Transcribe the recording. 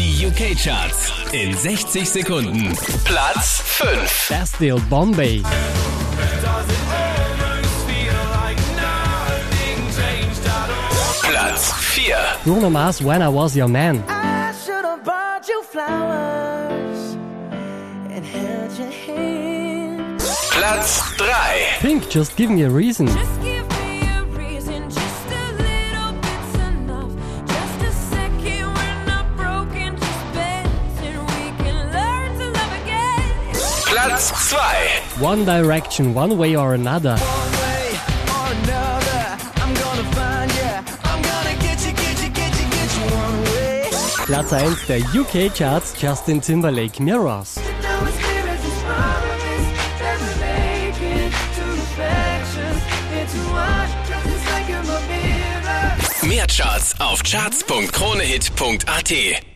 Die UK-Charts in 60 Sekunden. Platz 5. Bastille Bombay. Platz 4. Bruno Mars When I Was Your Man. I should have bought you flowers and held your hand. Platz 3. Pink Just Give Me a Reason. Platz 2. One Direction, One Way or Another. Platz 1 der UK-Charts Justin Timberlake Mirrors. Mehr Charts auf charts.kronehit.at.